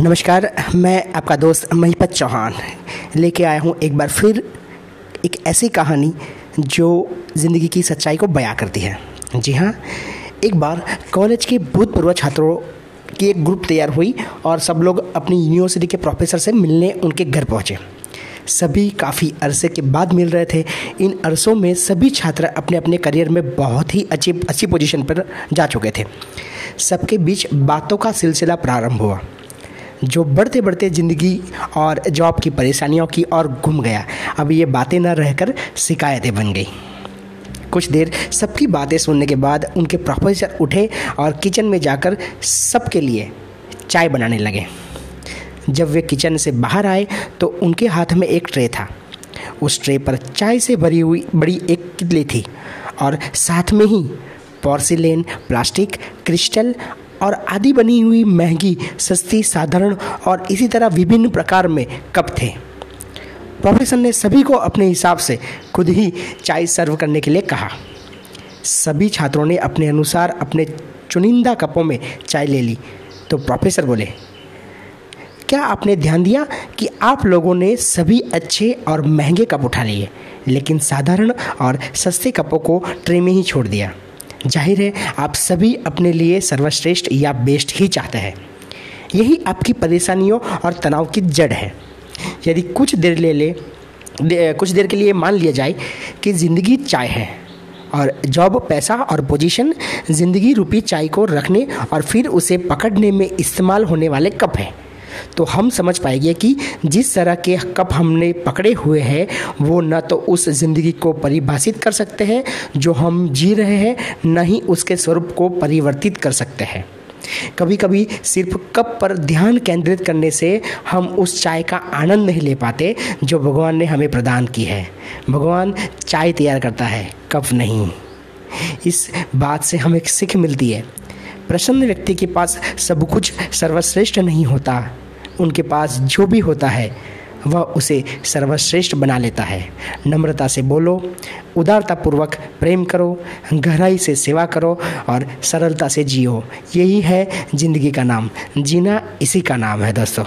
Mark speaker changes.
Speaker 1: नमस्कार, मैं आपका दोस्त महिपत चौहान लेके आया हूँ एक बार फिर एक ऐसी कहानी जो ज़िंदगी की सच्चाई को बयां करती है। जी हाँ एक बार कॉलेज के भूतपूर्व छात्रों की एक ग्रुप तैयार हुई और सब लोग अपनी यूनिवर्सिटी के प्रोफेसर से मिलने उनके घर पहुँचे। सभी काफ़ी अरसे के बाद मिल रहे थे। इन अरसों में सभी छात्र अपने अपने करियर में बहुत ही अच्छी अच्छी पोजीशन पर जा चुके थे। सबके बीच बातों का सिलसिला प्रारंभ हुआ। जो बढ़ते बढ़ते ज़िंदगी और जॉब की परेशानियों की और घूम गया। अब ये बातें न रहकर शिकायतें बन गई। कुछ देर सबकी बातें सुनने के बाद उनके प्रोफेसर उठे और किचन में जाकर सबके लिए चाय बनाने लगे। जब वे किचन से बाहर आए तो उनके हाथ में एक ट्रे था। उस ट्रे पर चाय से भरी हुई, बड़ी एक कितली थी और साथ में ही पॉर्सिलेन प्लास्टिक क्रिस्टल और आदि बनी हुई महँगी, सस्ती, साधारण और इसी तरह विभिन्न प्रकार में कप थे। प्रोफेसर ने सभी को अपने हिसाब से खुद ही चाय सर्व करने के लिए कहा। सभी छात्रों ने अपने अनुसार अपने चुनिंदा कपों में चाय ले ली। तो प्रोफेसर बोले, क्या आपने ध्यान दिया कि आप लोगों ने सभी अच्छे और महँगे कप उठा लिए, लेकिन साधारण और सस्ते कपों को ट्रे में ही छोड़ दिया? ज़ाहिर है आप सभी अपने लिए सर्वश्रेष्ठ या बेस्ट ही चाहते हैं। यही आपकी परेशानियों और तनाव की जड़ है। यदि कुछ देर ले ले दे, कुछ देर के लिए मान लिया जाए कि ज़िंदगी चाय है और जॉब पैसा और पोजीशन ज़िंदगी रूपी चाय को रखने और फिर उसे पकड़ने में इस्तेमाल होने वाले कप हैं। तो हम समझ पाएँगे कि जिस तरह के कप हमने पकड़े हुए हैं, वो न तो उस ज़िंदगी को परिभाषित कर सकते हैं, जो हम जी रहे हैं, न ही उसके स्वरूप को परिवर्तित कर सकते हैं। कभी कभी सिर्फ़ कप पर ध्यान केंद्रित करने से हम उस चाय का आनंद नहीं ले पाते, जो भगवान ने हमें प्रदान की है। भगवान चाय तैयार करता है, कप नहीं। इस बात से हमें सीख मिलती है। प्रसन्न व्यक्ति के पास सब कुछ सर्वश्रेष्ठ नहीं होता। उनके पास जो भी होता है, वह उसे सर्वश्रेष्ठ बना लेता है। नम्रता से बोलो, उदारतापूर्वक प्रेम करो, गहराई से सेवा करो और सरलता से जियो। यही है ज़िंदगी का नाम। जीना इसी का नाम है, दोस्तों।